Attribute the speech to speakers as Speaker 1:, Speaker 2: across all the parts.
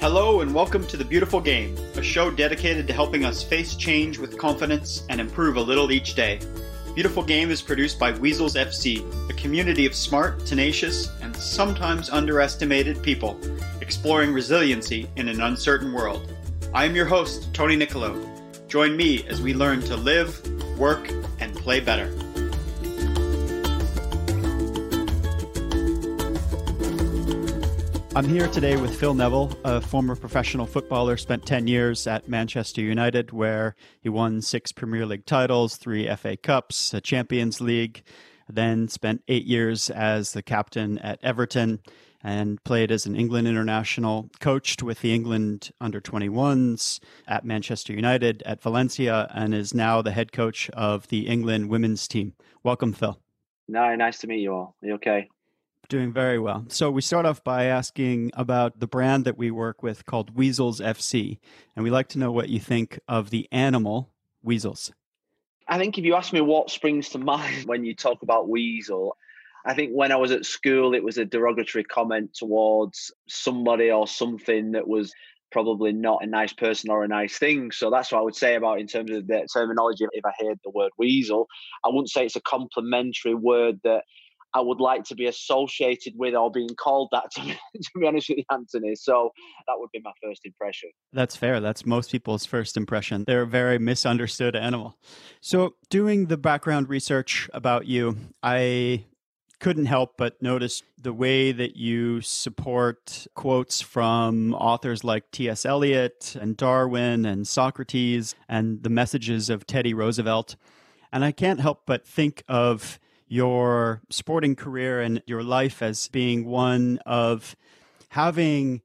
Speaker 1: Hello, and welcome to The Beautiful Game, a show dedicated to helping us face change with confidence and improve a little each day. Beautiful Game is produced by Weasels FC, a community of smart, tenacious, and sometimes underestimated people exploring resiliency in an uncertain world. I am your host, Tony Nicolo. Join me as we learn to live, work, and play better. I'm here today with Phil Neville, a former professional footballer, spent 10 years at Manchester United, where he won six Premier League titles, three FA Cups, a Champions League, then spent eight years as the captain at Everton and played as an England international, coached with the England under 21s at Manchester United, at Valencia, and is now the head coach of the England women's team. Welcome, Phil.
Speaker 2: No, nice to meet you all. Are you okay?
Speaker 1: Doing very well. So we start off by asking about the brand that we work with called Weasels FC, and we like to know what you think of the animal Weasels.
Speaker 2: I think if you ask me what springs to mind when you talk about weasel, I think when I was at school, it was a derogatory comment towards somebody or something that was probably not a nice person or a nice thing. So that's what I would say about in terms of the terminology. If I heard the word weasel, I wouldn't say it's a complimentary word that I would like to be associated with or being called that, to be, to be honest with you, Anthony. So that would be my first impression.
Speaker 1: That's fair. That's most people's first impression. They're a very misunderstood animal. So, doing the background research about you, I couldn't help but notice the way that you support quotes from authors like T.S. Eliot and Darwin and Socrates and the messages of Teddy Roosevelt. And I can't help but think of your sporting career and your life as being one of having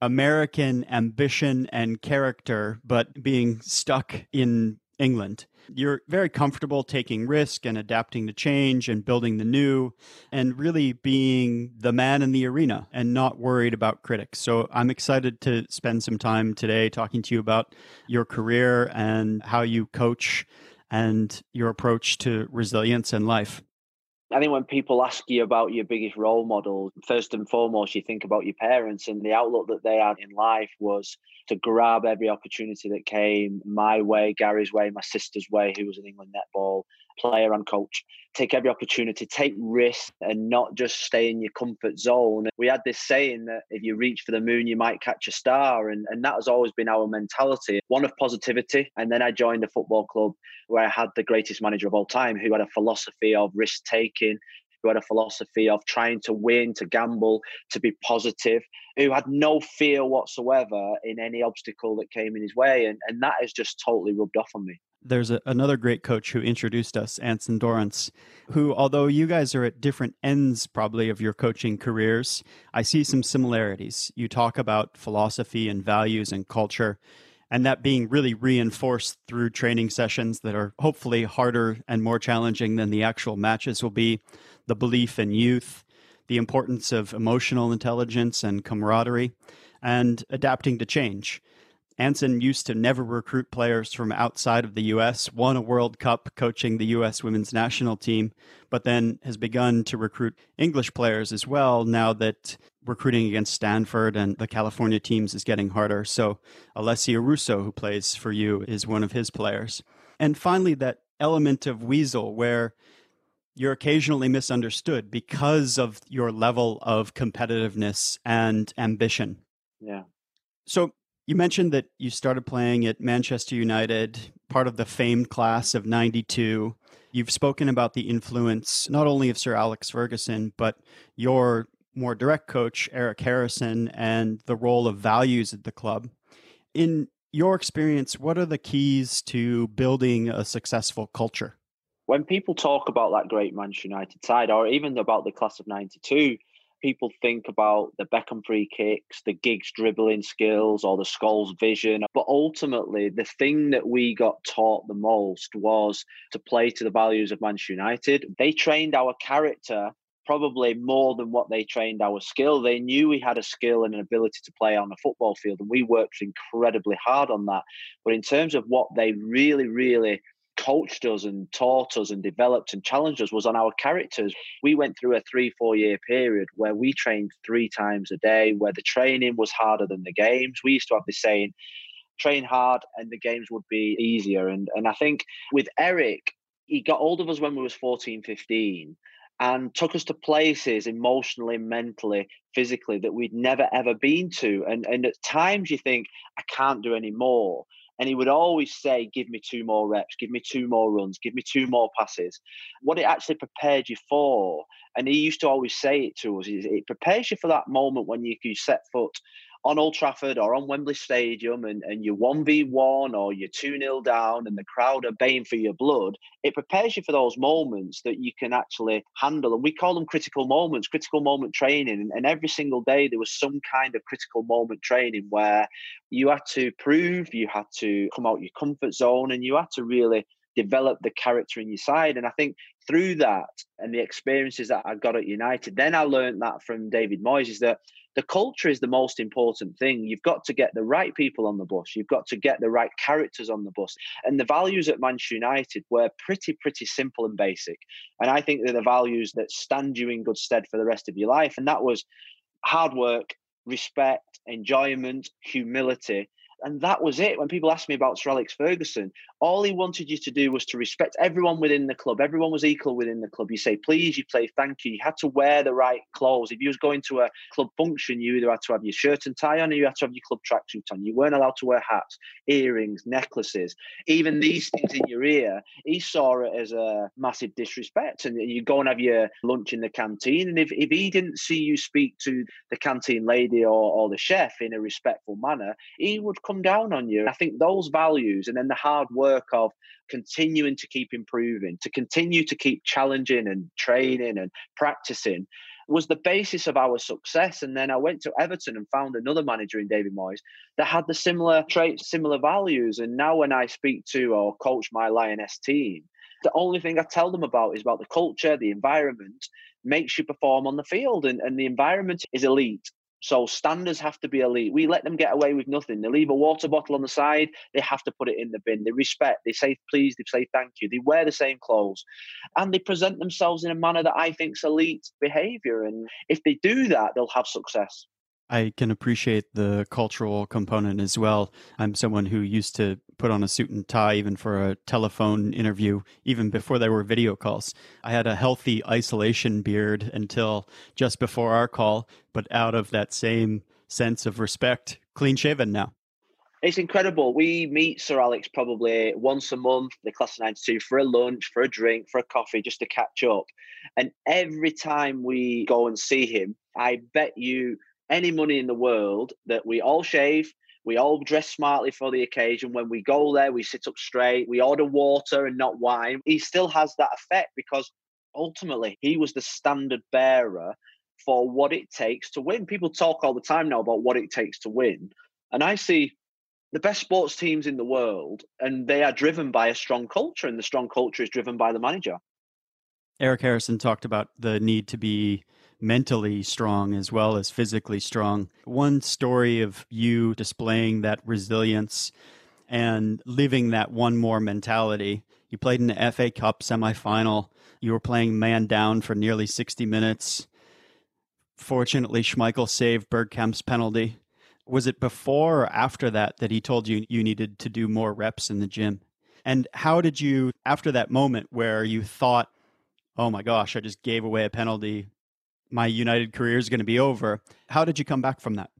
Speaker 1: American ambition and character, but being stuck in England. You're very comfortable taking risk and adapting to change and building the new and really being the man in the arena and not worried about critics. So I'm excited to spend some time today talking to you about your career and how you coach and your approach to resilience in life.
Speaker 2: I think when people ask you about your biggest role model, first and foremost, you think about your parents and the outlook that they had in life was to grab every opportunity that came my way, Gary's way, my sister's way, who was an England netball player and coach. Take every opportunity, take risks, and not just stay in your comfort zone. We had this saying that if you reach for the moon, you might catch a star. And, and that has always been our mentality one of positivity. And then I joined a football club where I had the greatest manager of all time who had a philosophy of risk taking, who had a philosophy of trying to win, to gamble, to be positive, who had no fear whatsoever in any obstacle that came in his way. And, and that has just totally rubbed off on me
Speaker 1: there's a, another great coach who introduced us, Anson Dorrance, who, although you guys are at different ends probably of your coaching careers, I see some similarities. You talk about philosophy and values and culture, and that being really reinforced through training sessions that are hopefully harder and more challenging than the actual matches will be. The belief in youth, the importance of emotional intelligence and camaraderie, and adapting to change. Anson used to never recruit players from outside of the U.S., won a World Cup coaching the U.S. women's national team, but then has begun to recruit English players as well now that recruiting against Stanford and the California teams is getting harder. So Alessia Russo, who plays for you, is one of his players. And finally, that element of Weasel where you're occasionally misunderstood because of your level of competitiveness and ambition.
Speaker 2: Yeah.
Speaker 1: So you mentioned that you started playing at Manchester United, part of the famed class of 92. You've spoken about the influence not only of Sir Alex Ferguson, but your more direct coach, Eric Harrison, and the role of values at the club. In your experience, what are the keys to building a successful culture?
Speaker 2: When people talk about that great Manchester United side, or even about the class of 92, people think about the Beckham free kicks, the Giggs dribbling skills, or the Scholes vision. But ultimately, the thing that we got taught the most was to play to the values of Manchester United. They trained our character probably more than what they trained our skill. They knew we had a skill and an ability to play on a football field, and we worked incredibly hard on that. But in terms of what they really, really coached us and taught us and developed and challenged us was on our characters. We went through a three, four year period where we trained three times a day, where the training was harder than the games. We used to have this saying, train hard and the games would be easier. And and I think with Eric, he got hold of us when we was 14, 15 and took us to places emotionally, mentally, physically that we'd never ever been to. And and at times you think, I can't do any more. And he would always say, Give me two more reps, give me two more runs, give me two more passes. What it actually prepared you for. And he used to always say it to us, is it prepares you for that moment when you, you set foot on Old Trafford or on Wembley Stadium and, and you're 1v1 or you're 2 0 down and the crowd are baying for your blood, it prepares you for those moments that you can actually handle. And we call them critical moments, critical moment training. And, and every single day there was some kind of critical moment training where you had to prove, you had to come out your comfort zone, and you had to really develop the character in your side. And I think through that and the experiences that I got at United, then I learned that from David Moyes is that the culture is the most important thing. You've got to get the right people on the bus. You've got to get the right characters on the bus. And the values at Manchester United were pretty, pretty simple and basic. And I think they're the values that stand you in good stead for the rest of your life. And that was hard work, respect, enjoyment, humility, and that was it. When people asked me about Sir Alex Ferguson, all he wanted you to do was to respect everyone within the club. Everyone was equal within the club. You say please, you play thank you. You had to wear the right clothes. If you was going to a club function, you either had to have your shirt and tie on or you had to have your club tracksuit on. You weren't allowed to wear hats, earrings, necklaces, even these things in your ear. He saw it as a massive disrespect. And you go and have your lunch in the canteen. And if, if he didn't see you speak to the canteen lady or, or the chef in a respectful manner, he would come down on you. I think those values and then the hard work work of continuing to keep improving, to continue to keep challenging and training and practicing was the basis of our success. And then I went to Everton and found another manager in David Moyes that had the similar traits, similar values. And now when I speak to or coach my Lioness team, the only thing I tell them about is about the culture, the environment makes you perform on the field. And, and the environment is elite. So standards have to be elite. We let them get away with nothing. They leave a water bottle on the side, they have to put it in the bin. They respect, they say please, they say thank you. They wear the same clothes. And they present themselves in a manner that I think is elite behavior. And if they do that, they'll have success.
Speaker 1: I can appreciate the cultural component as well. I'm someone who used to put on a suit and tie even for a telephone interview, even before there were video calls. I had a healthy isolation beard until just before our call, but out of that same sense of respect, clean shaven now.
Speaker 2: It's incredible. We meet Sir Alex probably once a month, the class of 92, for a lunch, for a drink, for a coffee, just to catch up. And every time we go and see him, I bet you any money in the world that we all shave, we all dress smartly for the occasion. When we go there, we sit up straight, we order water and not wine. He still has that effect because ultimately he was the standard bearer for what it takes to win. People talk all the time now about what it takes to win. And I see the best sports teams in the world, and they are driven by a strong culture, and the strong culture is driven by the manager.
Speaker 1: Eric Harrison talked about the need to be mentally strong as well as physically strong. One story of you displaying that resilience and living that one more mentality. You played in the FA Cup semifinal. You were playing man down for nearly 60 minutes. Fortunately, Schmeichel saved Bergkamp's penalty. Was it before or after that that he told you you needed to do more reps in the gym? And how did you, after that moment where you thought, oh my gosh, I just gave away a penalty, my United career is going to be over. How did you come back from that?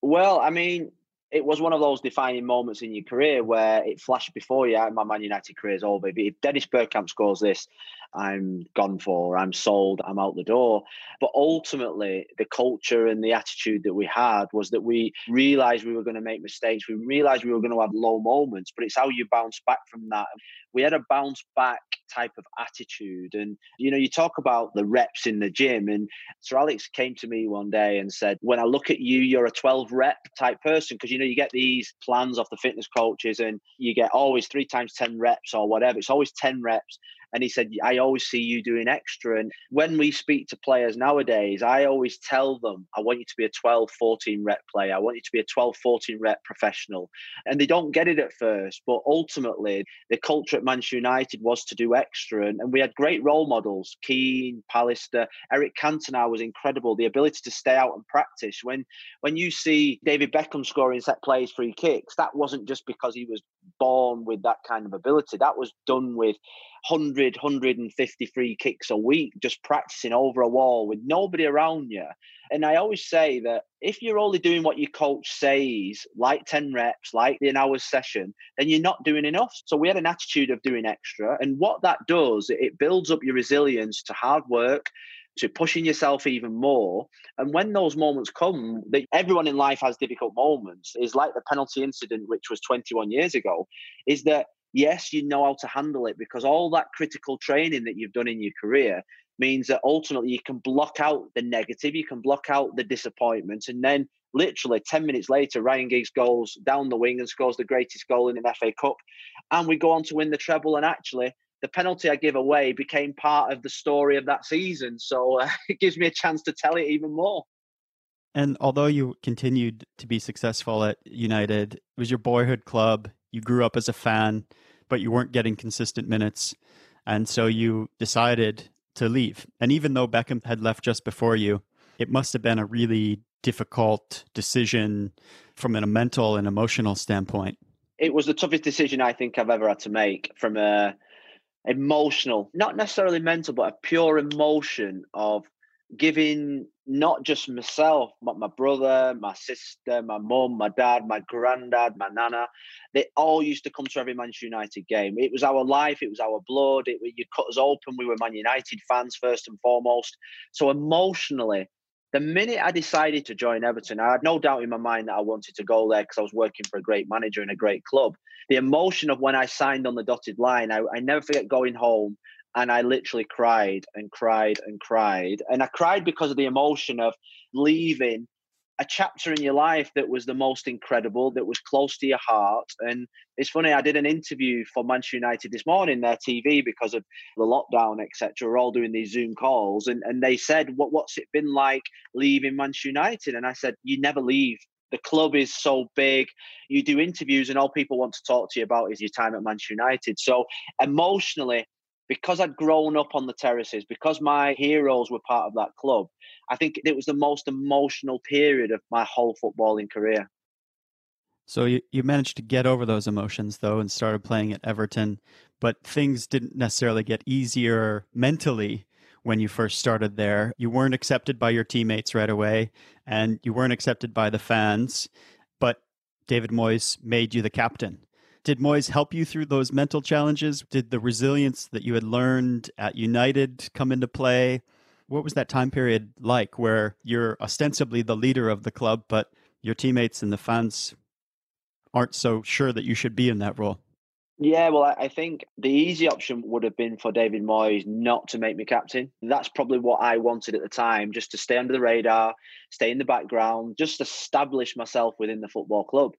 Speaker 2: Well, I mean, it was one of those defining moments in your career where it flashed before you. My Man United career is over. If Dennis Bergkamp scores this, I'm gone for. I'm sold. I'm out the door. But ultimately, the culture and the attitude that we had was that we realised we were going to make mistakes. We realised we were going to have low moments. But it's how you bounce back from that. We had a bounce back type of attitude. And, you know, you talk about the reps in the gym. And Sir Alex came to me one day and said, When I look at you, you're a 12 rep type person. Because, you know, you get these plans off the fitness coaches and you get always three times 10 reps or whatever. It's always 10 reps. And he said, I always see you doing extra. And when we speak to players nowadays, I always tell them, I want you to be a 12, 14 rep player. I want you to be a 12, 14 rep professional. And they don't get it at first. But ultimately, the culture at Manchester United was to do extra. And, and we had great role models Keane, Pallister, Eric Cantona was incredible. The ability to stay out and practice. When, when you see David Beckham scoring set plays, free kicks, that wasn't just because he was born with that kind of ability. That was done with 100, 150 free kicks a week, just practicing over a wall with nobody around you. And I always say that if you're only doing what your coach says, like 10 reps, like the an hour session, then you're not doing enough. So we had an attitude of doing extra. And what that does, it builds up your resilience to hard work, to pushing yourself even more. And when those moments come, they, everyone in life has difficult moments. Is like the penalty incident, which was 21 years ago, is that yes, you know how to handle it because all that critical training that you've done in your career means that ultimately you can block out the negative, you can block out the disappointment, and then literally 10 minutes later, Ryan Giggs goes down the wing and scores the greatest goal in an FA Cup. And we go on to win the treble. And actually, the penalty I give away became part of the story of that season. So uh, it gives me a chance to tell it even more.
Speaker 1: And although you continued to be successful at United, it was your boyhood club. You grew up as a fan, but you weren't getting consistent minutes. And so you decided to leave. And even though Beckham had left just before you, it must have been a really difficult decision from a mental and emotional standpoint.
Speaker 2: It was the toughest decision I think I've ever had to make from a emotional, not necessarily mental, but a pure emotion of giving not just myself, but my brother, my sister, my mum, my dad, my granddad, my nana. They all used to come to every Manchester United game. It was our life, it was our blood. It, you cut us open. We were Man United fans first and foremost. So emotionally, the minute I decided to join Everton, I had no doubt in my mind that I wanted to go there because I was working for a great manager and a great club. The emotion of when I signed on the dotted line, I, I never forget going home and I literally cried and cried and cried. And I cried because of the emotion of leaving a chapter in your life that was the most incredible, that was close to your heart. And it's funny, I did an interview for Manchester United this morning, their TV, because of the lockdown, etc. We're all doing these Zoom calls, and, and they said, what, What's it been like leaving Manchester United? And I said, You never leave. The club is so big. You do interviews, and all people want to talk to you about is your time at Manchester United. So emotionally, because I'd grown up on the terraces, because my heroes were part of that club, I think it was the most emotional period of my whole footballing career.
Speaker 1: So you, you managed to get over those emotions though and started playing at Everton, but things didn't necessarily get easier mentally when you first started there. You weren't accepted by your teammates right away and you weren't accepted by the fans, but David Moyes made you the captain. Did Moyes help you through those mental challenges? Did the resilience that you had learned at United come into play? What was that time period like where you're ostensibly the leader of the club, but your teammates and the fans aren't so sure that you should be in that role?
Speaker 2: Yeah, well, I think the easy option would have been for David Moyes not to make me captain. That's probably what I wanted at the time, just to stay under the radar, stay in the background, just establish myself within the football club.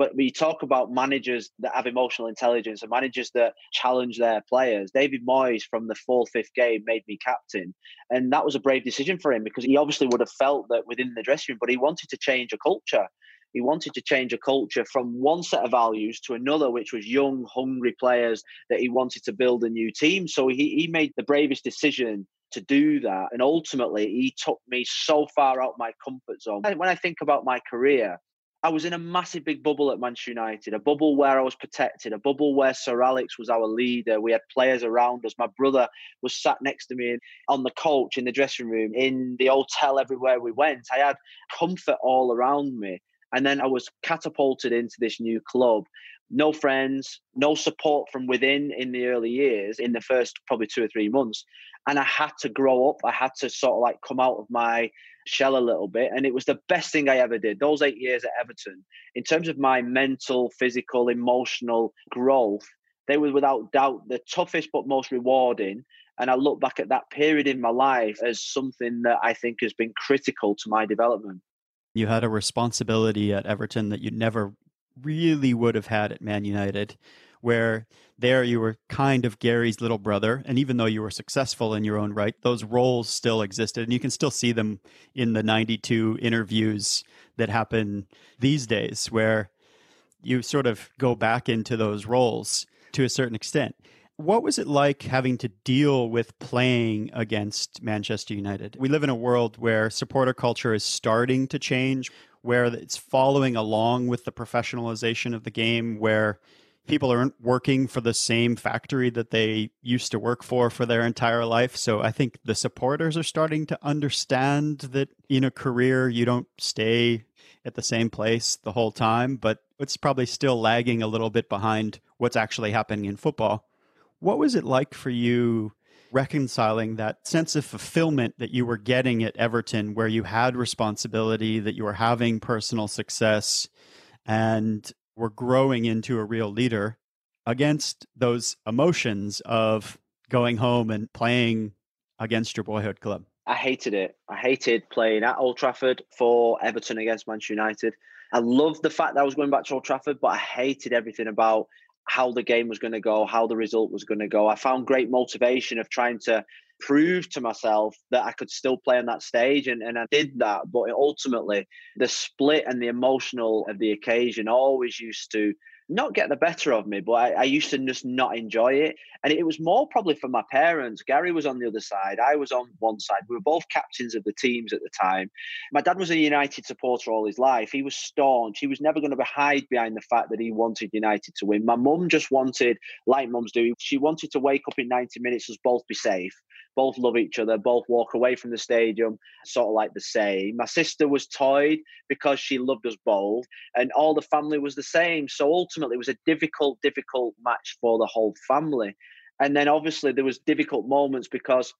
Speaker 2: But we talk about managers that have emotional intelligence and managers that challenge their players. David Moyes from the fourth, fifth game made me captain. And that was a brave decision for him because he obviously would have felt that within the dressing room, but he wanted to change a culture. He wanted to change a culture from one set of values to another, which was young, hungry players that he wanted to build a new team. So he, he made the bravest decision to do that. And ultimately, he took me so far out my comfort zone. When I think about my career, I was in a massive big bubble at Manchester United, a bubble where I was protected, a bubble where Sir Alex was our leader. We had players around us. My brother was sat next to me on the coach in the dressing room, in the hotel, everywhere we went. I had comfort all around me. And then I was catapulted into this new club. No friends, no support from within in the early years, in the first probably two or three months. And I had to grow up. I had to sort of like come out of my shell a little bit. And it was the best thing I ever did. Those eight years at Everton, in terms of my mental, physical, emotional growth, they were without doubt the toughest but most rewarding. And I look back at that period in my life as something that I think has been critical to my development.
Speaker 1: You had a responsibility at Everton that you never really would have had at Man United. Where there you were kind of Gary's little brother. And even though you were successful in your own right, those roles still existed. And you can still see them in the 92 interviews that happen these days, where you sort of go back into those roles to a certain extent. What was it like having to deal with playing against Manchester United? We live in a world where supporter culture is starting to change, where it's following along with the professionalization of the game, where people aren't working for the same factory that they used to work for for their entire life. So I think the supporters are starting to understand that in a career, you don't stay at the same place the whole time, but it's probably still lagging a little bit behind what's actually happening in football. What was it like for you reconciling that sense of fulfillment that you were getting at Everton, where you had responsibility, that you were having personal success, and were growing into a real leader, against those emotions of going home and playing against your boyhood club?
Speaker 2: I hated it. I hated playing at Old Trafford for Everton against Manchester United. I loved the fact that I was going back to Old Trafford, but I hated everything about how the game was going to go, how the result was going to go. I found great motivation of trying to prove to myself that I could still play on that stage, and, and I did that. But ultimately, the split and the emotional of the occasion always used to not get the better of me, but I, I, used to just not enjoy it. And it was more probably for my parents. Gary was on the other side, I was on one side. We were both captains of the teams at the time. My dad was a United supporter all his life. He was staunch. He was never going to hide behind the fact that he wanted United to win. My mum just wanted, like mums do, she wanted to wake up in 90 minutes, us both be safe both love each other, both walk away from the stadium sort of like the same. My sister was toyed because she loved us both, and all the family was the same. So ultimately, it was a difficult, difficult match for the whole family. And then obviously there was difficult moments because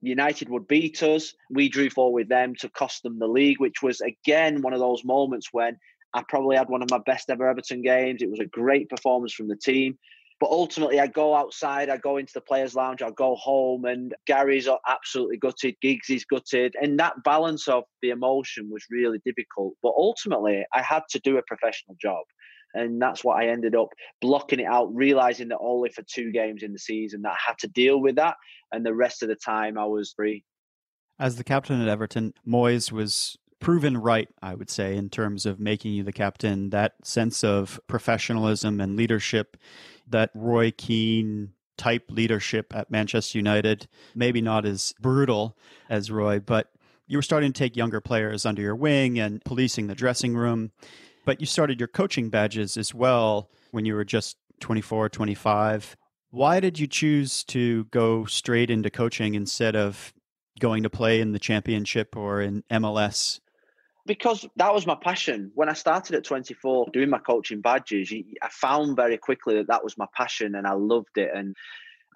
Speaker 2: United would beat us. We drew four with them to cost them the league, which was again one of those moments when I probably had one of my best ever Everton games. It was a great performance from the team. But ultimately, I go outside, I go into the players' lounge, I go home, and Gary's absolutely gutted, Giggs is gutted. And that balance of the emotion was really difficult. But ultimately, I had to do a professional job. And that's what I ended up blocking it out, realizing that only for two games in the season that I had to deal with that. And the rest of the time, I was free.
Speaker 1: As the captain at Everton, Moyes was proven right, I would say, in terms of making you the captain. That sense of professionalism and leadership that Roy Keane type leadership at Manchester United, maybe not as brutal as Roy, but you were starting to take younger players under your wing and policing the dressing room. But you started your coaching badges as well when you were just 24, 25. Why did you choose to go straight into coaching instead of going to play in the championship or in MLS?
Speaker 2: Because that was my passion. When I started at 24 doing my coaching badges, I found very quickly that that was my passion and I loved it. And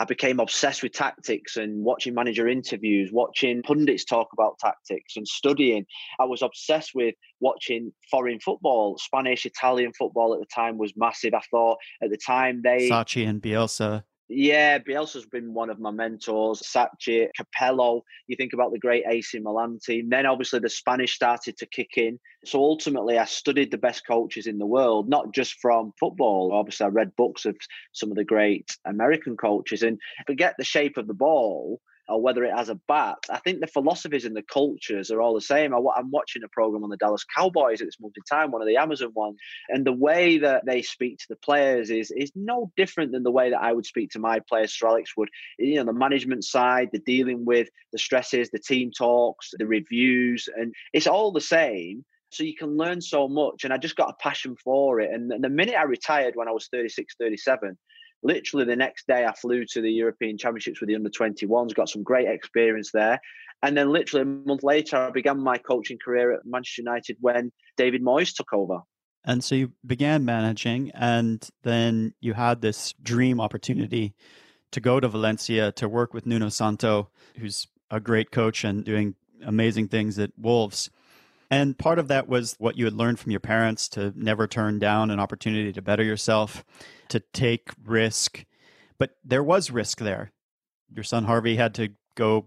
Speaker 2: I became obsessed with tactics and watching manager interviews, watching pundits talk about tactics and studying. I was obsessed with watching foreign football. Spanish, Italian football at the time was massive. I thought at the time they.
Speaker 1: Sacchi and Bielsa.
Speaker 2: Yeah, Bielsa's been one of my mentors. Sacchi, Capello. You think about the great AC Milan team. Then obviously the Spanish started to kick in. So ultimately, I studied the best coaches in the world, not just from football. Obviously, I read books of some of the great American coaches and forget the shape of the ball or whether it has a bat. I think the philosophies and the cultures are all the same. I, am watching a program on the Dallas Cowboys at this moment in time, one of the Amazon ones, and the way that they speak to the players is is no different than the way that I would speak to my players. Sir Alex would, you know, the management side, the dealing with the stresses, the team talks, the reviews, and it's all the same so you can learn so much and i just got a passion for it and the minute i retired when i was 36 37 literally the next day, I flew to the European Championships with the under 21s, got some great experience there. And then, literally a month later, I began my coaching career at Manchester United when David Moyes took over.
Speaker 1: And so you began managing, and then you had this dream opportunity to go to Valencia to work with Nuno Santo, who's a great coach and doing amazing things at Wolves. And part of that was what you had learned from your parents to never turn down an opportunity to better yourself, to take risk. But there was risk there. Your son Harvey had to go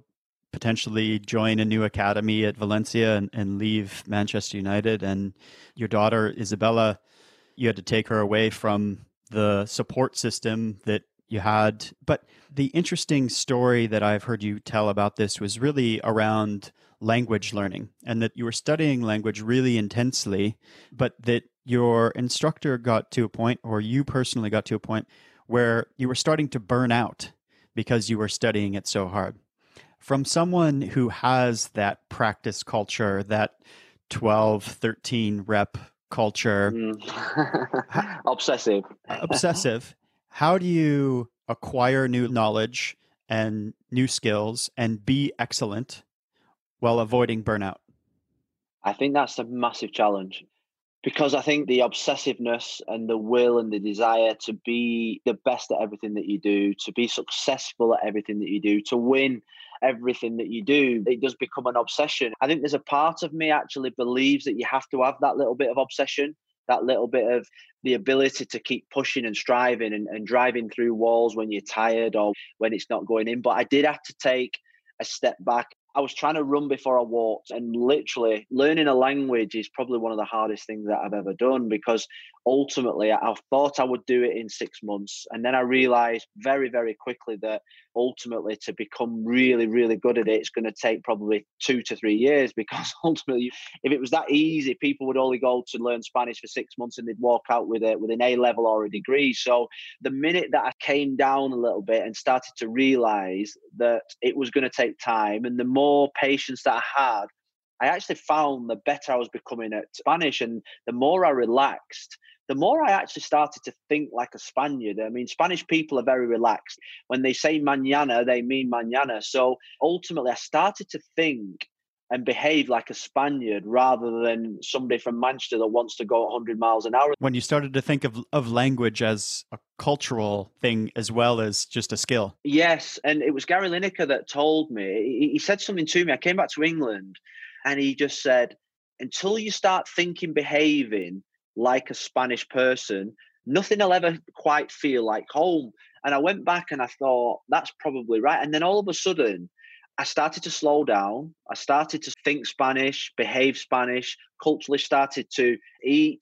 Speaker 1: potentially join a new academy at Valencia and, and leave Manchester United. And your daughter Isabella, you had to take her away from the support system that you had. But the interesting story that I've heard you tell about this was really around language learning and that you were studying language really intensely, but that your instructor got to a point, or you personally got to a point, where you were starting to burn out because you were studying it so hard. From someone who has that practice culture, that 12, 13 rep culture,
Speaker 2: mm. obsessive.
Speaker 1: obsessive. How do you acquire new knowledge and new skills and be excellent while avoiding burnout?
Speaker 2: I think that's a massive challenge because I think the obsessiveness and the will and the desire to be the best at everything that you do, to be successful at everything that you do, to win everything that you do, it does become an obsession. I think there's a part of me actually believes that you have to have that little bit of obsession, that little bit of the ability to keep pushing and striving and, and driving through walls when you're tired or when it's not going in. But I did have to take a step back I was trying to run before I walked, and literally learning a language is probably one of the hardest things that I've ever done because ultimately I thought I would do it in six months. And then I realized very, very quickly that ultimately to become really, really good at it, it's going to take probably two to three years because ultimately, if it was that easy, people would only go to learn Spanish for six months and they'd walk out with it with an A level or a degree. So the minute that I came down a little bit and started to realize that it was going to take time and the more more patience that I had, I actually found the better I was becoming at Spanish. And the more I relaxed, the more I actually started to think like a Spaniard. I mean, Spanish people are very relaxed. When they say mañana, they mean mañana. So ultimately, I started to think and behave like a Spaniard rather than somebody from Manchester that wants to go 100 miles an hour.
Speaker 1: When you started to think of, of language as a cultural thing as well as just a skill.
Speaker 2: Yes. And it was Gary Lineker that told me, he, he said something to me. I came back to England and he just said, until you start thinking, behaving like a Spanish person, nothing will ever quite feel like home. And I went back and I thought, that's probably right. And then all of a sudden, I started to slow down. I started to think Spanish, behave Spanish, culturally started to eat,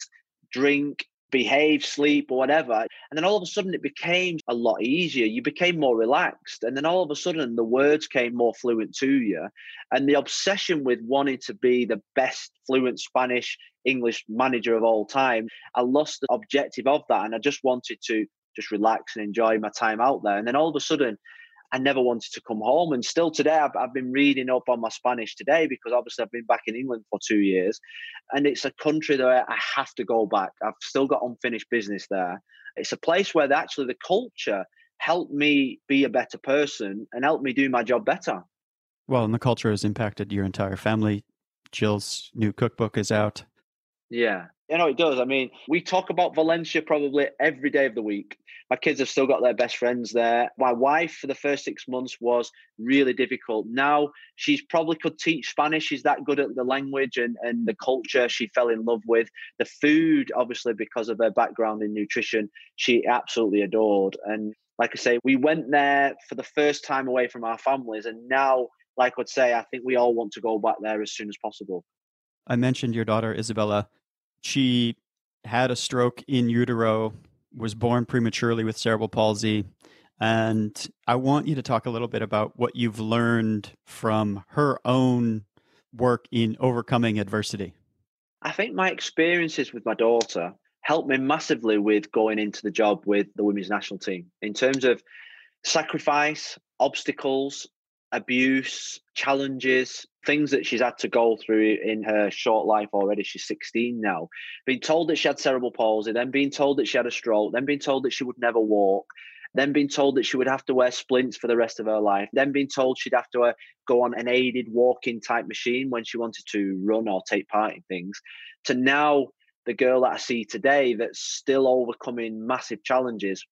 Speaker 2: drink, behave, sleep, or whatever. And then all of a sudden it became a lot easier. You became more relaxed. And then all of a sudden the words came more fluent to you. And the obsession with wanting to be the best fluent Spanish English manager of all time, I lost the objective of that. And I just wanted to just relax and enjoy my time out there. And then all of a sudden, I never wanted to come home. And still today, I've, I've, been reading up on my Spanish today because obviously I've been back in England for two years. And it's a country that I have to go back. I've still got unfinished business there. It's a place where actually the culture helped me be a better person and helped me do my job better.
Speaker 1: Well, and the culture has impacted your entire family. Jill's new cookbook is out.
Speaker 2: Yeah. You know, it does. I mean, we talk about Valencia probably every day of the week. My kids have still got their best friends there. My wife, for the first six months, was really difficult. Now she's probably could teach Spanish. She's that good at the language and, and the culture she fell in love with. The food, obviously, because of her background in nutrition, she absolutely adored. And like I say, we went there for the first time away from our families. And now, like I would say, I think we all want to go back there as soon as possible.
Speaker 1: I mentioned your daughter, Isabella she had a stroke in utero, was born prematurely with cerebral palsy. And I want you to talk a little bit about what you've learned from her own work in overcoming adversity.
Speaker 2: I think my experiences with my daughter helped me massively with going into the job with the women's national team in terms of sacrifice, obstacles, abuse, challenges, things that she's had to go through in her short life already. She's 16 now. Being told that she had cerebral palsy, then being told that she had a stroke, then being told that she would never walk, then being told that she would have to wear splints for the rest of her life, then being told she'd have to uh, go on an aided walking type machine when she wanted to run or take part in things, to now the girl that I see today that's still overcoming massive challenges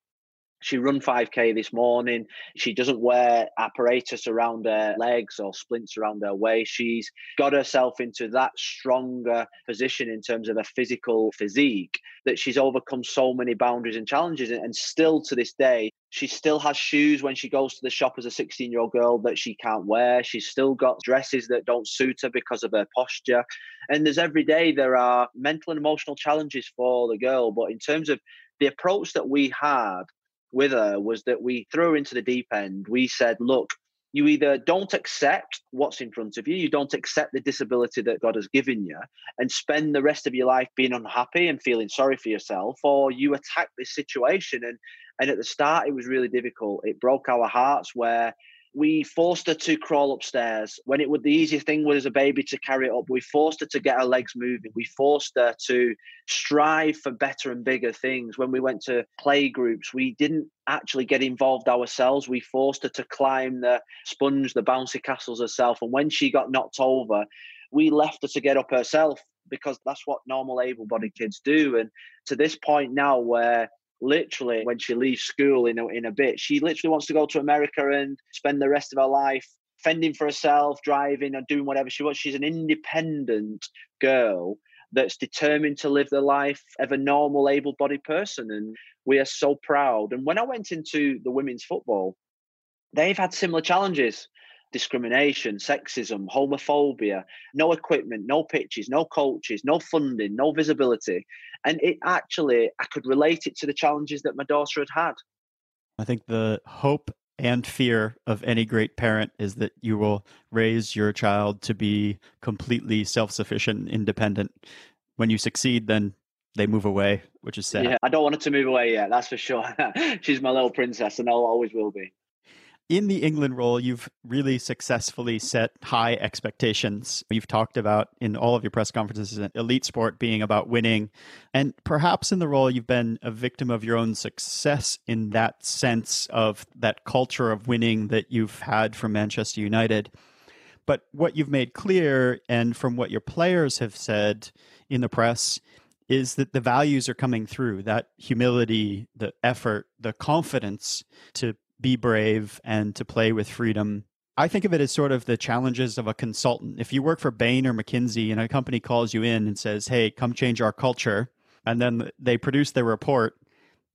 Speaker 2: she run 5k this morning. She doesn't wear apparatus around her legs or splints around her waist. She's got herself into that stronger position in terms of a physical physique that she's overcome so many boundaries and challenges. And still to this day she still has shoes when she goes to the shop as a 16 year old girl that she can't wear. She's still got dresses that don't suit her because of her posture. And there's every day there are mental and emotional challenges for the girl. But in terms of the approach that we had with her was that we threw her into the deep end. We said, look, you either don't accept what's in front of you, you don't accept the disability that God has given you, and spend the rest of your life being unhappy and feeling sorry for yourself, or you attack this situation. And and at the start, it was really difficult. It broke our hearts where we forced her to crawl upstairs when it was the easiest thing was as a baby to carry it up. We forced her to get her legs moving. We forced her to strive for better and bigger things. When we went to play groups, we didn't actually get involved ourselves. We forced her to climb the sponge, the bouncy castles herself. And when she got knocked over, we left her to get up herself because that's what normal able bodied kids do. And to this point now, where literally when she leaves school in a, in a bit she literally wants to go to america and spend the rest of her life fending for herself driving and doing whatever she wants. She's an independent girl that's determined to live the life of a normal able-bodied person and we are so proud. And when i went into the women's football they've had similar challenges discrimination, sexism, homophobia, no equipment, no pitches, no coaches, no funding, no visibility. And it actually, I could relate it to the challenges that my daughter had had.
Speaker 1: I think the hope and fear of any great parent is that you will raise your child to be completely self sufficient, independent. When you succeed, then they move away, which is sad.
Speaker 2: Yeah, I don't want her to move away yet, that's for sure. She's my little princess and I always will be
Speaker 1: in the England role, you've really successfully set high expectations. You've talked about in all of your press conferences elite sport being about winning. And perhaps in the role, you've been a victim of your own success in that sense of that culture of winning that you've had from Manchester United. But what you've made clear, and from what your players have said in the press, is that the values are coming through that humility, the effort, the confidence to be brave and to play with freedom. I think of it as sort of the challenges of a consultant. If you work for Bain or McKinsey and a company calls you in and says, hey, come change our culture, and then they produce their report,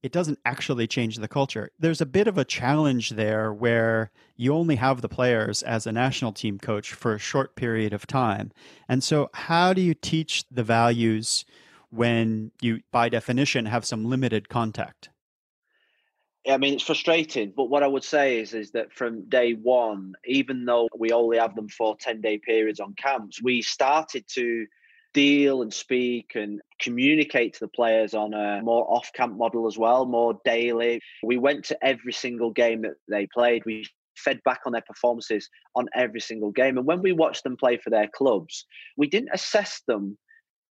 Speaker 1: it doesn't actually change the culture. There's a bit of a challenge there where you only have the players as a national team coach for a short period of time. And so, how do you teach the values when you, by definition, have some limited contact?
Speaker 2: I mean, it's frustrating, but what I would say is, is that from day one, even though we only have them for 10 day periods on camps, we started to deal and speak and communicate to the players on a more off camp model as well, more daily. We went to every single game that they played. We fed back on their performances on every single game. And when we watched them play for their clubs, we didn't assess them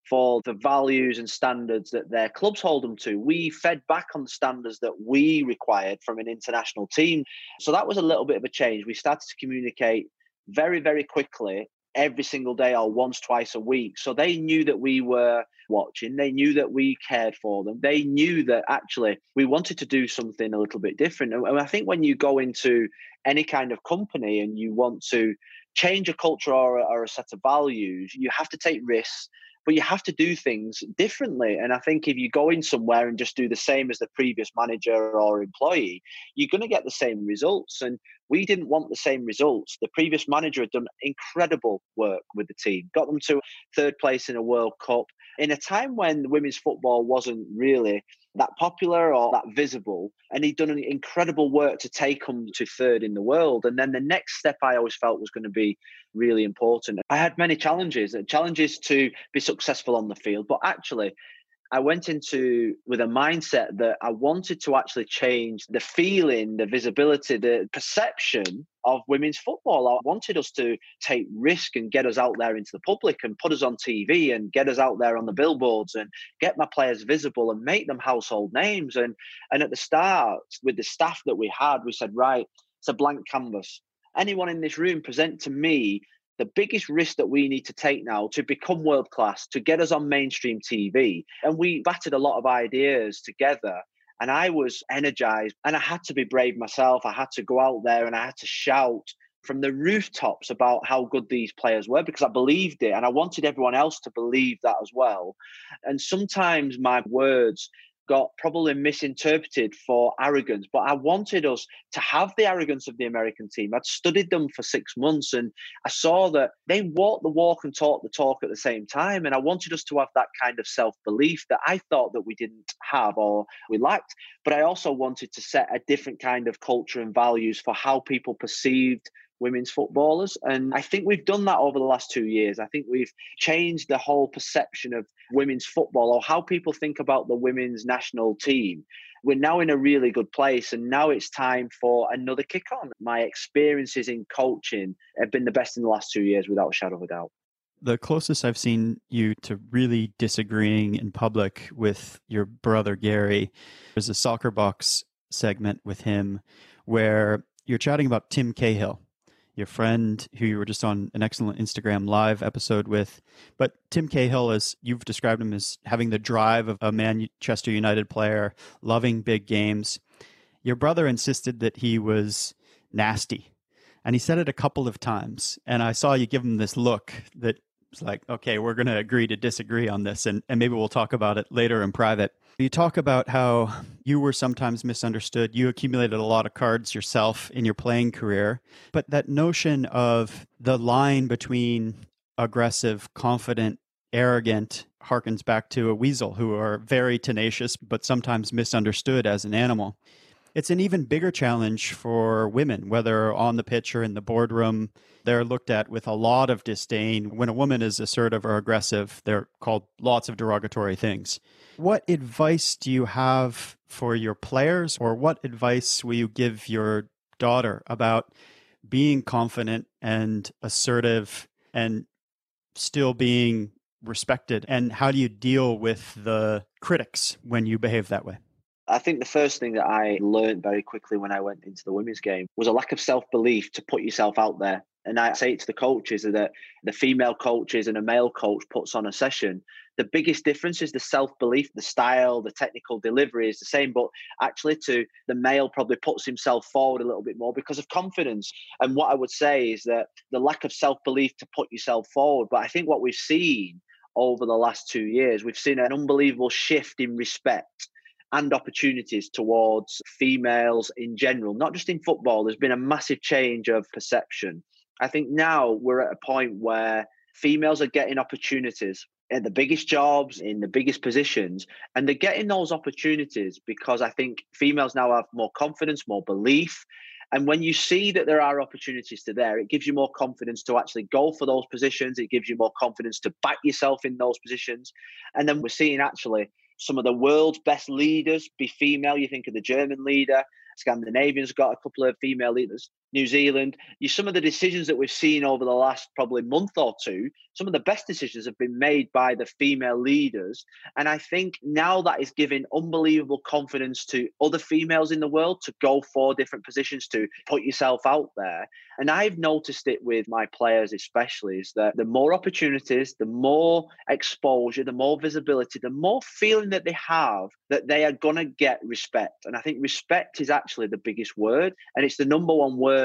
Speaker 2: for the values and standards that their clubs hold them to. We fed back on the standards that we required from an international team. So that was a little bit of a change. We started to communicate very, very quickly every single day or once, twice a week. So they knew that we were watching. They knew that we cared for them. They knew that actually we wanted to do something a little bit different. And I think when you go into any kind of company and you want to change a culture or, or a set of values, you have to take risks but you have to do things differently. And I think if you go in somewhere and just do the same as the previous manager or employee, you're going to get the same results. And we didn't want the same results. The previous manager had done incredible work with the team, got them to third place in a World Cup in a time when women's football wasn't really that popular or that visible. And he'd done an incredible work to take them to third in the world. And then the next step I always felt was going to be really important. I had many challenges, challenges to be successful on the field, but actually I went into with a mindset that I wanted to actually change the feeling, the visibility, the perception of women's football. I wanted us to take risk and get us out there into the public and put us on TV and get us out there on the billboards and get my players visible and make them household names. And and at the start, with the staff that we had, we said, right, it's a blank canvas. Anyone in this room present to me the biggest risk that we need to take now to become world class, to get us on mainstream TV. And we batted a lot of ideas together. And I was energized and I had to be brave myself. I had to go out there and I had to shout from the rooftops about how good these players were because I believed it and I wanted everyone else to believe that as well. And sometimes my words got probably misinterpreted for arrogance. But I wanted us to have the arrogance of the American team. I'd studied them for six months and I saw that they walked the walk and talked the talk at the same time. And I wanted us to have that kind of self belief that I thought that we didn't have or we lacked. But I also wanted to set a different kind of culture and values for how people perceived women's footballers. And I think we've done that over the last two years. I think we've changed the whole perception of women's football or how people think about the women's national team. We're now in a really good place, and now it's time for another kick on. My experiences in coaching have been the best in the last two years, without a shadow of a doubt.
Speaker 1: The closest I've seen you to really disagreeing in public with your brother Gary was a soccer box segment with him where you're chatting about Tim Cahill your friend who you were just on an excellent Instagram live episode with. But Tim Cahill, as you've described him as having the drive of a Manchester United player, loving big games. Your brother insisted that he was nasty. And he said it a couple of times. And I saw you give him this look that was like, okay, we're going to agree to disagree on this. And, and maybe we'll talk about it later in private. You talk about how you were sometimes misunderstood. You accumulated a lot of cards yourself in your playing career. But that notion of the line between aggressive, confident, arrogant harkens back to a weasel who are very tenacious but sometimes misunderstood as an animal. It's an even bigger challenge for women, whether on the pitch or in the boardroom. They're looked at with a lot of disdain. When a woman is assertive or aggressive, they're called lots of derogatory things. What advice do you have for your players, or what advice will you give your daughter about being confident and assertive and still being respected? And how do you deal with the critics when you behave that way?
Speaker 2: I think the first thing that I learned very quickly when I went into the women's game was a lack of self belief to put yourself out there. And I say it to the coaches that the female coaches and a male coach puts on a session. The biggest difference is the self belief, the style, the technical delivery is the same, but actually, to the male, probably puts himself forward a little bit more because of confidence. And what I would say is that the lack of self belief to put yourself forward. But I think what we've seen over the last two years, we've seen an unbelievable shift in respect and opportunities towards females in general, not just in football. There's been a massive change of perception. I think now we're at a point where females are getting opportunities at the biggest jobs, in the biggest positions, and they're getting those opportunities because I think females now have more confidence, more belief. And when you see that there are opportunities to there, it gives you more confidence to actually go for those positions. It gives you more confidence to back yourself in those positions. And then we're seeing actually some of the world's best leaders be female. You think of the German leader, Scandinavians got a couple of female leaders. New Zealand. You, some of the decisions that we've seen over the last probably month or two, some of the best decisions have been made by the female leaders. And I think now that is giving unbelievable confidence to other females in the world to go for different positions, to put yourself out there. And I've noticed it with my players, especially, is that the more opportunities, the more exposure, the more visibility, the more feeling that they have that they are going to get respect. And I think respect is actually the biggest word. And it's the number one word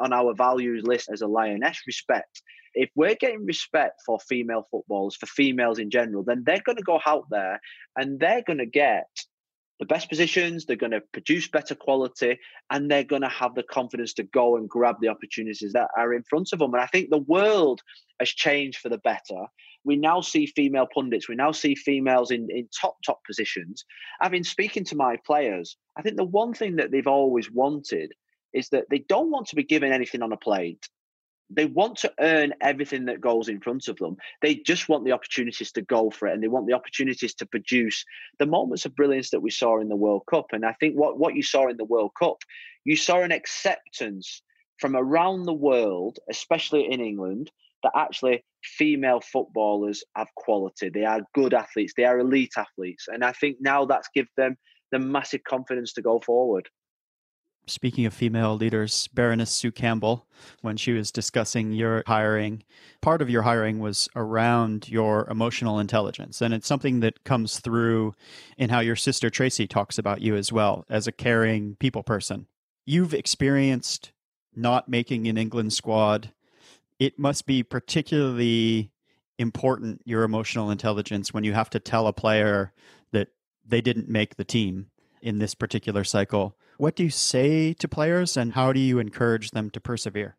Speaker 2: on our values list as a lioness respect. If we're getting respect for female footballers for females in general then they're going to go out there and they're going to get the best positions they're going to produce better quality and they're going to have the confidence to go and grab the opportunities that are in front of them and i think the world has changed for the better. We now see female pundits we now see females in, in top top positions. I've been speaking to my players. I think the one thing that they've always wanted is that they don't want to be given anything on a plate. They want to earn everything that goes in front of them. They just want the opportunities to go for it and they want the opportunities to produce the moments of brilliance that we saw in the World Cup. And I think what, what you saw in the World Cup, you saw an acceptance from around the world, especially in England, that actually female footballers have quality. They are good athletes, they are elite athletes. And I think now that's given them the massive confidence to go forward
Speaker 1: speaking of female leaders, Baroness Sue Campbell, when she was discussing your hiring, part of your hiring was around your emotional intelligence. And it's something that comes through in how your sister Tracey talks about you as well as a caring people person. You've experienced not making an England squad. It must be particularly important, your emotional intelligence, when you have to tell a player that they didn't make the team in this particular cycle. What do you say to players and how do you encourage them to persevere?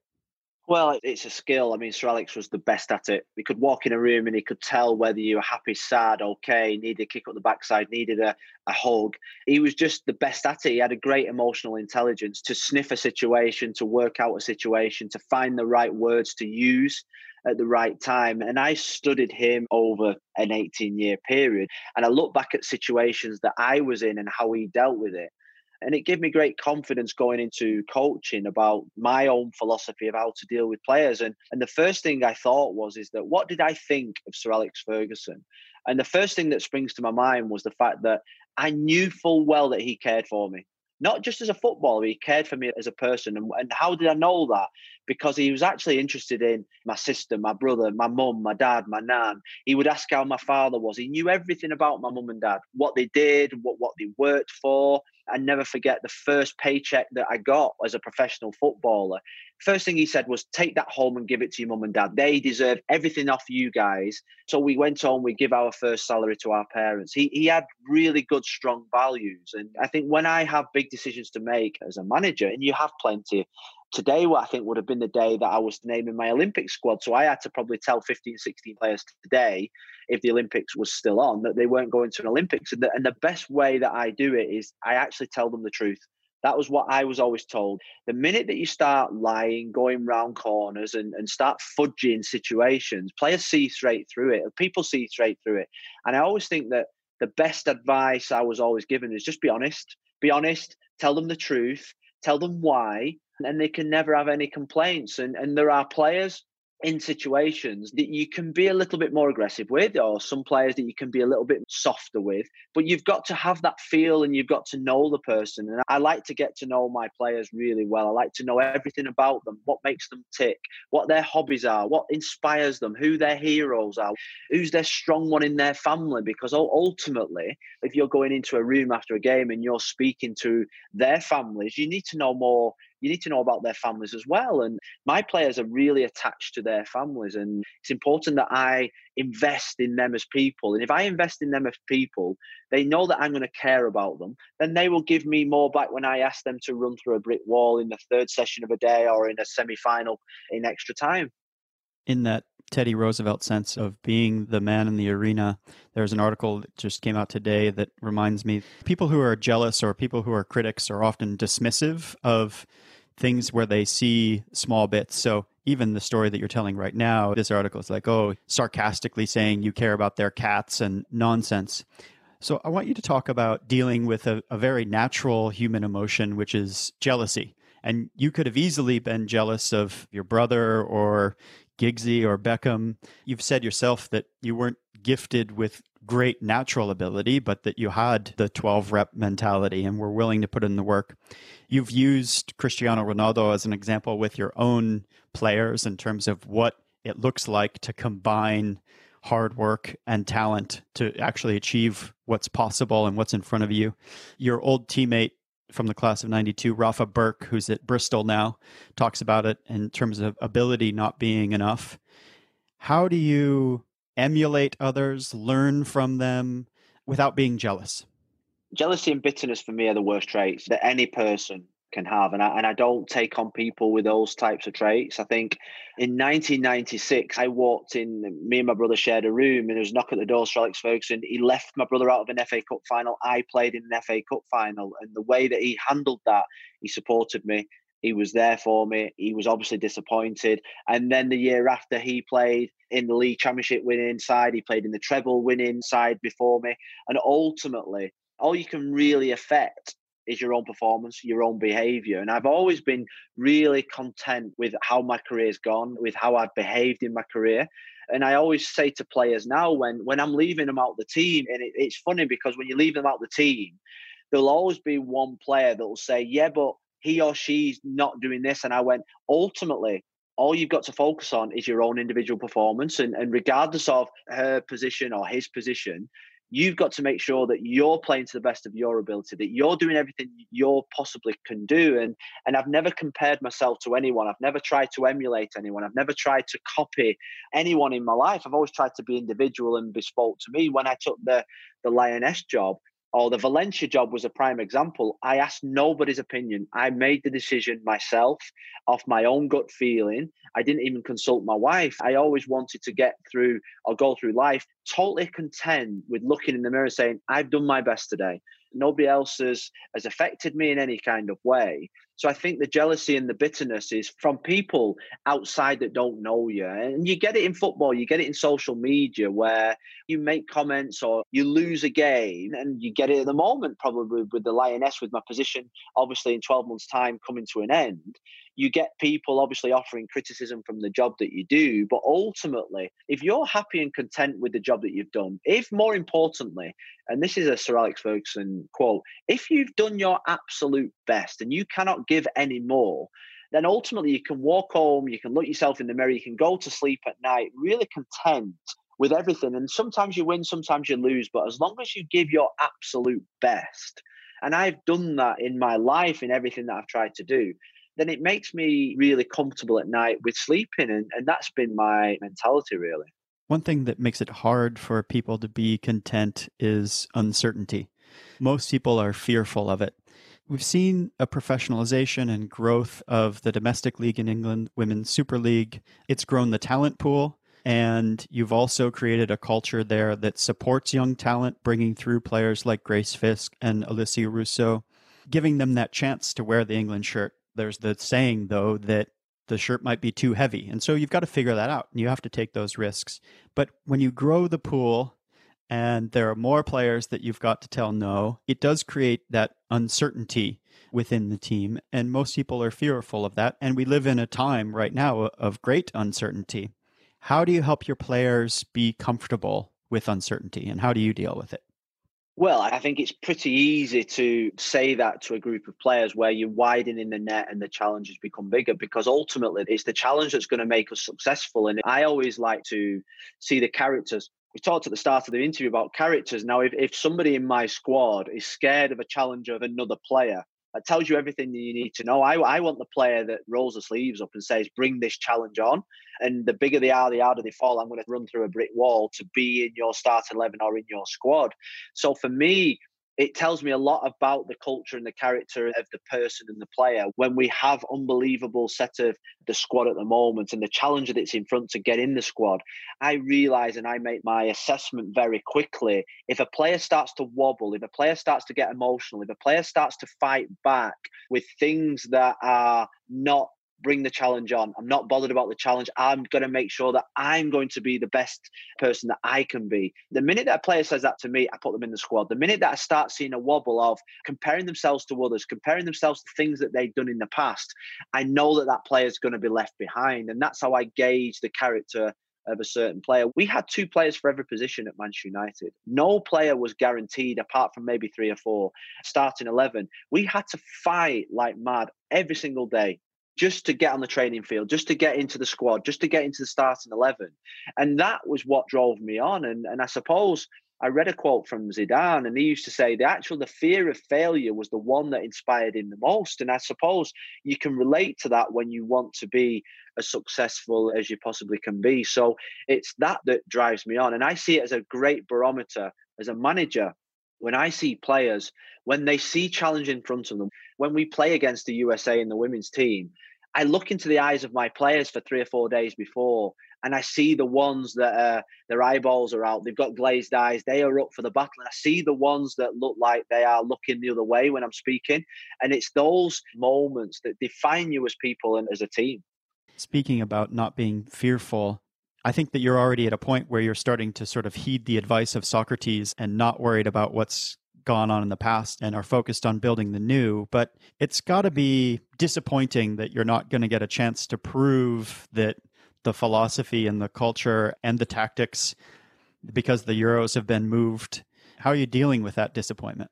Speaker 2: Well, it's a skill. I mean, Sir Alex was the best at it. He could walk in a room and he could tell whether you were happy, sad, okay, needed a kick up the backside, needed a, a hug. He was just the best at it. He had a great emotional intelligence to sniff a situation, to work out a situation, to find the right words to use at the right time. And I studied him over an 18 year period. And I look back at situations that I was in and how he dealt with it. And it gave me great confidence going into coaching about my own philosophy of how to deal with players. And and the first thing I thought was is that what did I think of Sir Alex Ferguson? And the first thing that springs to my mind was the fact that I knew full well that he cared for me. Not just as a footballer, he cared for me as a person. And, and how did I know that? Because he was actually interested in my sister, my brother, my mum, my dad, my nan. He would ask how my father was. He knew everything about my mum and dad, what they did, what, what they worked for, I never forget the first paycheck that I got as a professional footballer. First thing he said was, Take that home and give it to your mum and dad. They deserve everything off you guys. So we went on, we give our first salary to our parents. He, he had really good, strong values. And I think when I have big decisions to make as a manager, and you have plenty, today what I think would have been the day that I was naming my Olympic squad. So I had to probably tell 15, 16 players today, if the Olympics was still on, that they weren't going to an Olympics. And the, and the best way that I do it is I actually tell them the truth. That was what I was always told. The minute that you start lying, going round corners, and, and start fudging situations, players see straight through it. People see straight through it. And I always think that the best advice I was always given is just be honest. Be honest. Tell them the truth. Tell them why and they can never have any complaints. And and there are players in situations that you can be a little bit more aggressive with, or some players that you can be a little bit softer with. But you've got to have that feel and you've got to know the person. And I like to get to know my players really well. I like to know everything about them, what makes them tick, what their hobbies are, what inspires them, who their heroes are, who's their strong one in their family. Because ultimately, if you're going into a room after a game and you're speaking to their families, you need to know more you need to know about their families as well. And my players are really attached to their families, and it's important that I invest in them as people. And if I invest in them as people, they know that I'm going to care about them. Then they will give me more back when I ask them to run through a brick wall in the third session of a day or in a semi-final in extra time.
Speaker 1: In that Teddy Roosevelt sense of being the man in the arena. There's an article that just came out today that reminds me people who are jealous or people who are critics are often dismissive of things where they see small bits. So even the story that you're telling right now, this article is like, oh, sarcastically saying you care about their cats and nonsense. So I want you to talk about dealing with a, a very natural human emotion, which is jealousy. And you could have easily been jealous of your brother or Giggsy or Beckham. You've said yourself that you weren't gifted with great natural ability, but that you had the 12 rep mentality and were willing to put in the work. You've used Cristiano Ronaldo as an example with your own players in terms of what it looks like to combine hard work and talent to actually achieve what's possible and what's in front of you. Your old teammate from the class of 92, Rafa Burke, who's at Bristol now, talks about it in terms of ability not being enough. How do you emulate others, learn from them without being jealous?
Speaker 2: Jealousy and bitterness for me are the worst traits that any person can have. And I, and I don't take on people with those types of traits. I think in 1996, I walked in, me and my brother shared a room, and there was a knock at the door. Sir Alex Ferguson, he left my brother out of an FA Cup final. I played in an FA Cup final. And the way that he handled that, he supported me. He was there for me. He was obviously disappointed. And then the year after, he played in the league championship winning side. He played in the treble winning side before me. And ultimately, all you can really affect is your own performance, your own behavior. And I've always been really content with how my career's gone, with how I've behaved in my career. And I always say to players now when when I'm leaving them out the team, and it, it's funny because when you leave them out the team, there'll always be one player that will say, "Yeah, but he or she's not doing this." And I went, ultimately, all you've got to focus on is your own individual performance, and, and regardless of her position or his position, you've got to make sure that you're playing to the best of your ability that you're doing everything you're possibly can do. And and i've never compared myself to anyone. I've never tried to emulate anyone. I've never tried to copy anyone in my life. I've always tried to be individual and bespoke to me when i took the the lioness job or the Valencia job was a prime example. I asked nobody's opinion. I made the decision myself off my own gut feeling. I didn't even consult my wife. I always wanted to get through or go through life totally content with looking in the mirror saying, I've done my best today. Nobody else has, has affected me in any kind of way. So I think the jealousy and the bitterness is from people outside that don't know you. And you get it in football, you get it in social media where you make comments or you lose a game and you get it at the moment, probably with the Lioness, with my position, obviously in 12 months' time coming to an end you get people obviously offering criticism from the job that you do. But ultimately, if you're happy and content with the job that you've done, if more importantly, and this is a Sir Alex Ferguson quote, if you've done your absolute best and you cannot give any more, then ultimately you can walk home, you can look yourself in the mirror, you can go to sleep at night really content with everything. And sometimes you win, sometimes you lose, but as long as you give your absolute best, and I've done that in my life in everything that I've tried to do, then it makes me really comfortable at night with sleeping. And, and that's been my mentality, really.
Speaker 1: One thing that makes it hard for people to be content is uncertainty. Most people are fearful of it. We've seen a professionalization and growth of the domestic league in England, Women's Super League. It's grown the talent pool, and you've also created a culture there that supports young talent, bringing through players like Grace Fisk and Alessia Russo, giving them that chance to wear the England shirt there's the saying though that the shirt might be too heavy. And so you've got to figure that out and you have to take those risks. But when you grow the pool and there are more players that you've got to tell no, it does create that uncertainty within the team. And most people are fearful of that. And we live in a time right now of great uncertainty. How do you help your players be comfortable with uncertainty and how do you deal with it?
Speaker 2: Well, I think it's pretty easy to say that to a group of players where you're widening the net and the challenges become bigger because ultimately it's the challenge that's going to make us successful. And I always like to see the characters. We talked at the start of the interview about characters. Now, if, if somebody in my squad is scared of a challenge of another player, that tells you everything that you need to know. I, I want the player that rolls the sleeves up and says, bring this challenge on. And the bigger they are, the harder they fall. I'm going to run through a brick wall to be in your start 11 or in your squad. So for me, it tells me a lot about the culture and the character of the person and the player when we have unbelievable set of the squad at the moment and the challenge that's in front to get in the squad. I realize and i make my assessment very quickly. If a player starts to wobble if a player starts to get emotional if a player starts to fight back with things that are not bring the challenge on. I'm not bothered about the challenge. I'm going to make sure that I'm going to be the best person that I can be. The minute that a player says that to me, I put them in the squad. The minute that I start seeing a wobble of comparing themselves to others, comparing themselves to things that they've done in the past, I know that that player is going to be left behind. And that's how I gauge the character of a certain player. We had two players for every position at Manchester United. No player was guaranteed, apart from maybe three or four, starting 11. We had to fight like mad every single day just to get on the training field, just to get into the squad, just to get into the starting 11. And that was what drove me on. And, and I suppose I read a quote from Zidane, and he used to say the actual the fear of failure was the one that inspired him the most. And I suppose you can relate to that when you want to be as successful as you possibly can be. So it's that that drives me on. And I see it as a great barometer as a manager when I see players, when they see challenge in front of them, when we play against the USA in the women's team, I look into the eyes of my players for three or four days before, and I see the ones that uh, their eyeballs are out. They've got glazed eyes. They are up for the battle. And I see the ones that look like they are looking the other way when I'm speaking. And it's those moments that define you as people and as a team.
Speaker 1: Speaking about not being fearful, I think that you're already at a point where you're starting to sort of heed the advice of Socrates and not worried about what's gone on in the past and are focused on building the new. But it's got to be disappointing that you're not going to get a chance to prove that the philosophy and the culture and the tactics, because the Euros have been moved. How are you dealing with that disappointment?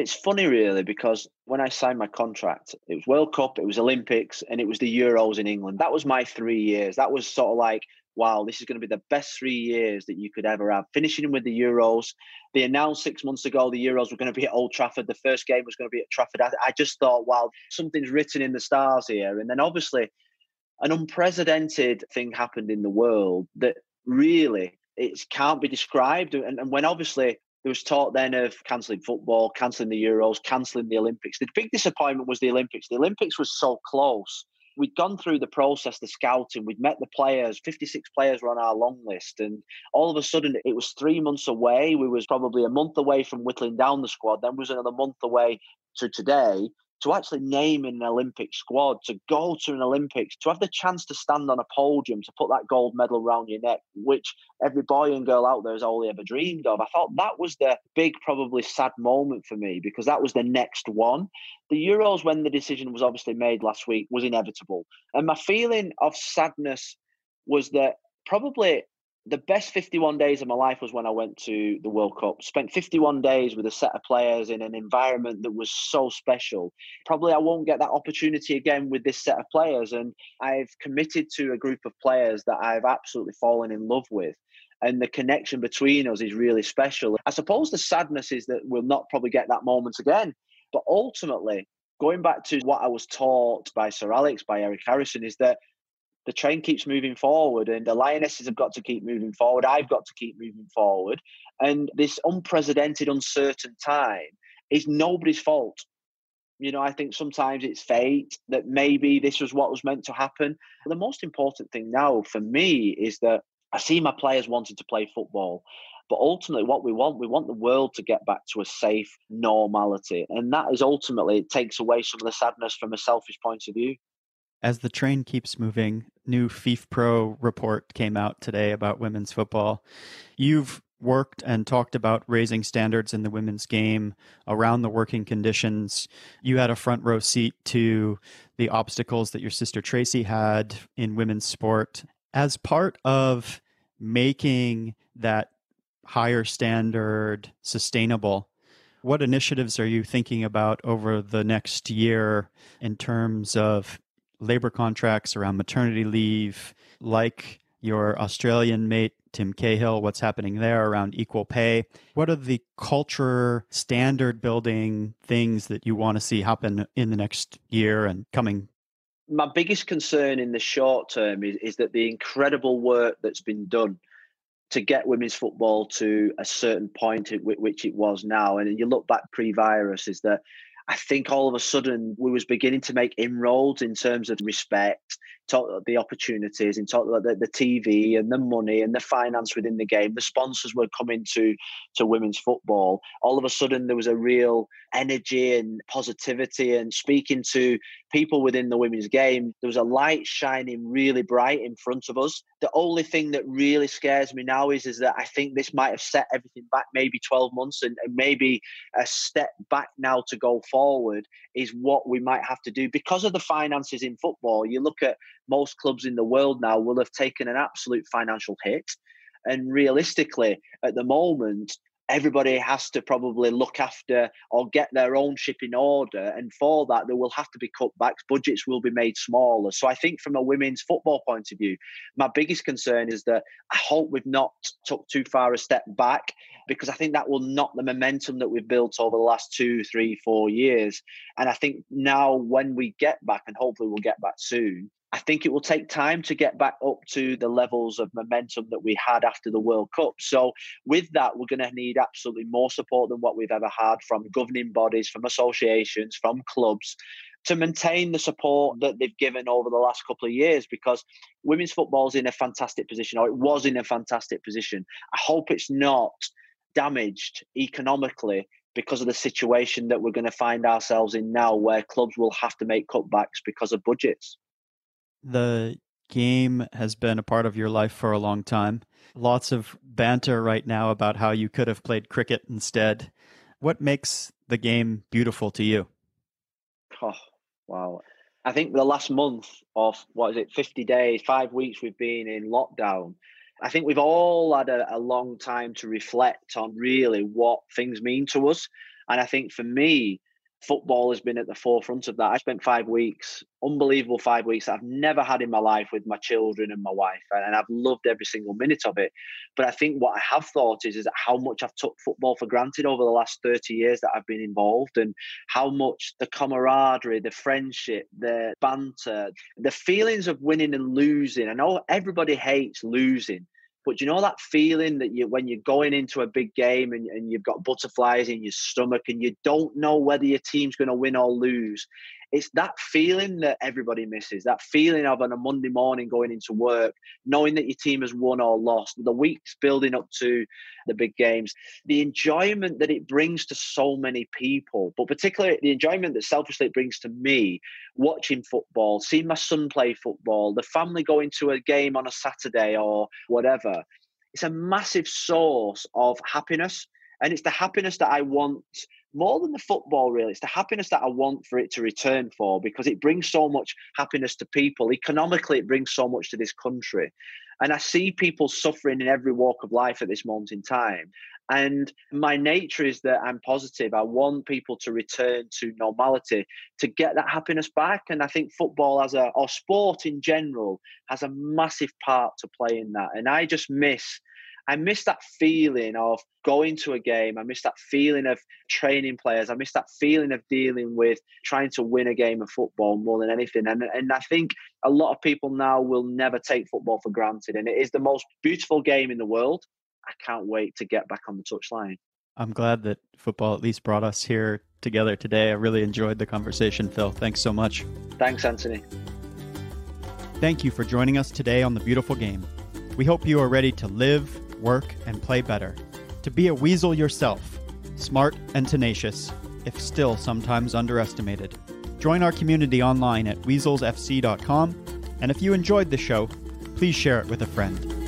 Speaker 2: It's funny, really, because when I signed my contract, it was World Cup, it was Olympics, and it was the Euros in England. That was my three years. That was sort of like wow, this is going to be the best three years that you could ever have. Finishing with the Euros, they announced six months ago the Euros were going to be at Old Trafford. The first game was going to be at Trafford. I, just thought, wow, something's written in the stars here. And then obviously, an unprecedented thing happened in the world that really it can't be described. And, and when obviously there was talk then of cancelling football, cancelling the Euros, cancelling the Olympics. The big disappointment was the Olympics. The Olympics was so close. We'd gone through the process, the scouting, we'd met the players, 56 players were on our long list. And all of a sudden, it was three months away. We was probably a month away from whittling down the squad. Then was another month away to today to actually name in an Olympic squad, to go to an Olympics, to have the chance to stand on a podium, to put that gold medal around your neck, which every boy and girl out there has only ever dreamed of. I thought that was the big, probably sad moment for me because that was the next one. The Euros, when the decision was obviously made last week, was inevitable. And my feeling of sadness was that probably the best 51 days of my life was when I went to the World Cup. Spent 51 days with a set of players in an environment that was so special. Probably I won't get that opportunity again with this set of players. And I've committed to a group of players that I've absolutely fallen in love with. And the connection between us is really special. I suppose the sadness is that we'll not probably get that moment again. But ultimately, going back to what I was taught by Sir Alex, by Eric Harrison, is that the train keeps moving forward and the lionesses have got to keep moving forward i've got to keep moving forward. And this unprecedented uncertain time is nobody's fault. You know i think sometimes it's fate that maybe this was what was meant to happen. The most important thing now for me is that i see my players wanting to play football but ultimately what we want we want the world to get back to a safe normality. And that is ultimately it takes away some of the sadness from a selfish point of view
Speaker 1: as the train keeps moving, new FIFPro report came out today about women's football. You've worked and talked about raising standards in the women's game around the working conditions. You had a front row seat to the obstacles that your sister Tracey had in women's sport. As part of making that higher standard sustainable, what initiatives are you thinking about over the next year in terms of labor contracts around maternity leave, like your Australian mate, Tim Cahill, what's happening there around equal pay. What are the culture standard building things that you want to see happen in the next year and coming?
Speaker 2: My biggest concern in the short term is, is that the incredible work that's been done to get women's football to a certain point at which it was now, and you look back pre-virus, is that I think all of a sudden we was beginning to make inroads in terms of respect, talk about the opportunities, and talk about the, the TV and the money and the finance within the game. The sponsors were coming to to women's football. All of a sudden there was a real energy and positivity and speaking to people within the women's game. There was a light shining really bright in front of us. The only thing that really scares me now is, is that I think this might have set everything back maybe 12 months and, and maybe a step back now to go forward is what we might have to do because of the finances in football. You look at most clubs in the world now will have taken an absolute financial hit. And realistically, at the moment, everybody has to probably look after or get their own ship in order. And for that, there will have to be cutbacks. Budgets will be made smaller. So I think from a women's football point of view, my biggest concern is that I hope we've not took too far a step back because I think that will knock the momentum that we've built over the last two, three, four years. And I think now when we get back, and hopefully we'll get back soon, I think it will take time to get back up to the levels of momentum that we had after the World Cup. So, with that, we're going to need absolutely more support than what we've ever had from governing bodies, from associations, from clubs to maintain the support that they've given over the last couple of years because women's football is in a fantastic position, or it was in a fantastic position. I hope it's not damaged economically because of the situation that we're going to find ourselves in now, where clubs will have to make cutbacks because of budgets.
Speaker 1: The game has been a part of your life for a long time. Lots of banter right now about how you could have played cricket instead. What makes the game beautiful to you?
Speaker 2: Oh, wow. I think the last month of what is it, 50 days, five weeks we've been in lockdown. I think we've all had a, a long time to reflect on really what things mean to us. And I think for me, football has been at the forefront of that. I spent five weeks, unbelievable five weeks that I've never had in my life with my children and my wife, and I've loved every single minute of it. But I think what I have thought is, is how much I've took football for granted over the last 30 years that I've been involved, and how much the camaraderie, the friendship, the banter, the feelings of winning and losing. I know everybody hates losing But you know that feeling that you when you're going into a big game and, and you've got butterflies in your stomach and you don't know whether your team's going to win or lose. It's that feeling that everybody misses. That feeling of on a Monday morning going into work, knowing that your team has won or lost. The weeks building up to the big games, the enjoyment that it brings to so many people, but particularly the enjoyment that selfishly it brings to me watching football, seeing my son play football, the family going to a game on a Saturday or whatever. It's a massive source of happiness. And it's the happiness that I want more than the football, really. It's the happiness that I want for it to return for because it brings so much happiness to people. Economically, it brings so much to this country. And I see people suffering in every walk of life at this moment in time. And my nature is that I'm positive. I want people to return to normality, to get that happiness back. And I think football as a, or sport in general, has a massive part to play in that. And I just miss I miss that feeling of going to a game. I miss that feeling of training players. I miss that feeling of dealing with trying to win a game of football more than anything. And, and I think a lot of people now will never take football for granted. And it is the most beautiful game in the world. I can't wait to get back on the touchline.
Speaker 1: I'm glad that football at least brought us here together today. I really enjoyed the conversation, Phil. Thanks so much.
Speaker 2: Thanks, Anthony.
Speaker 1: Thank you for joining us today on The Beautiful Game. We hope you are ready to live, work, and play better. To be a weasel yourself, smart and tenacious, if still sometimes underestimated. Join our community online at weaselsfc.com, and if you enjoyed the show, please share it with a friend.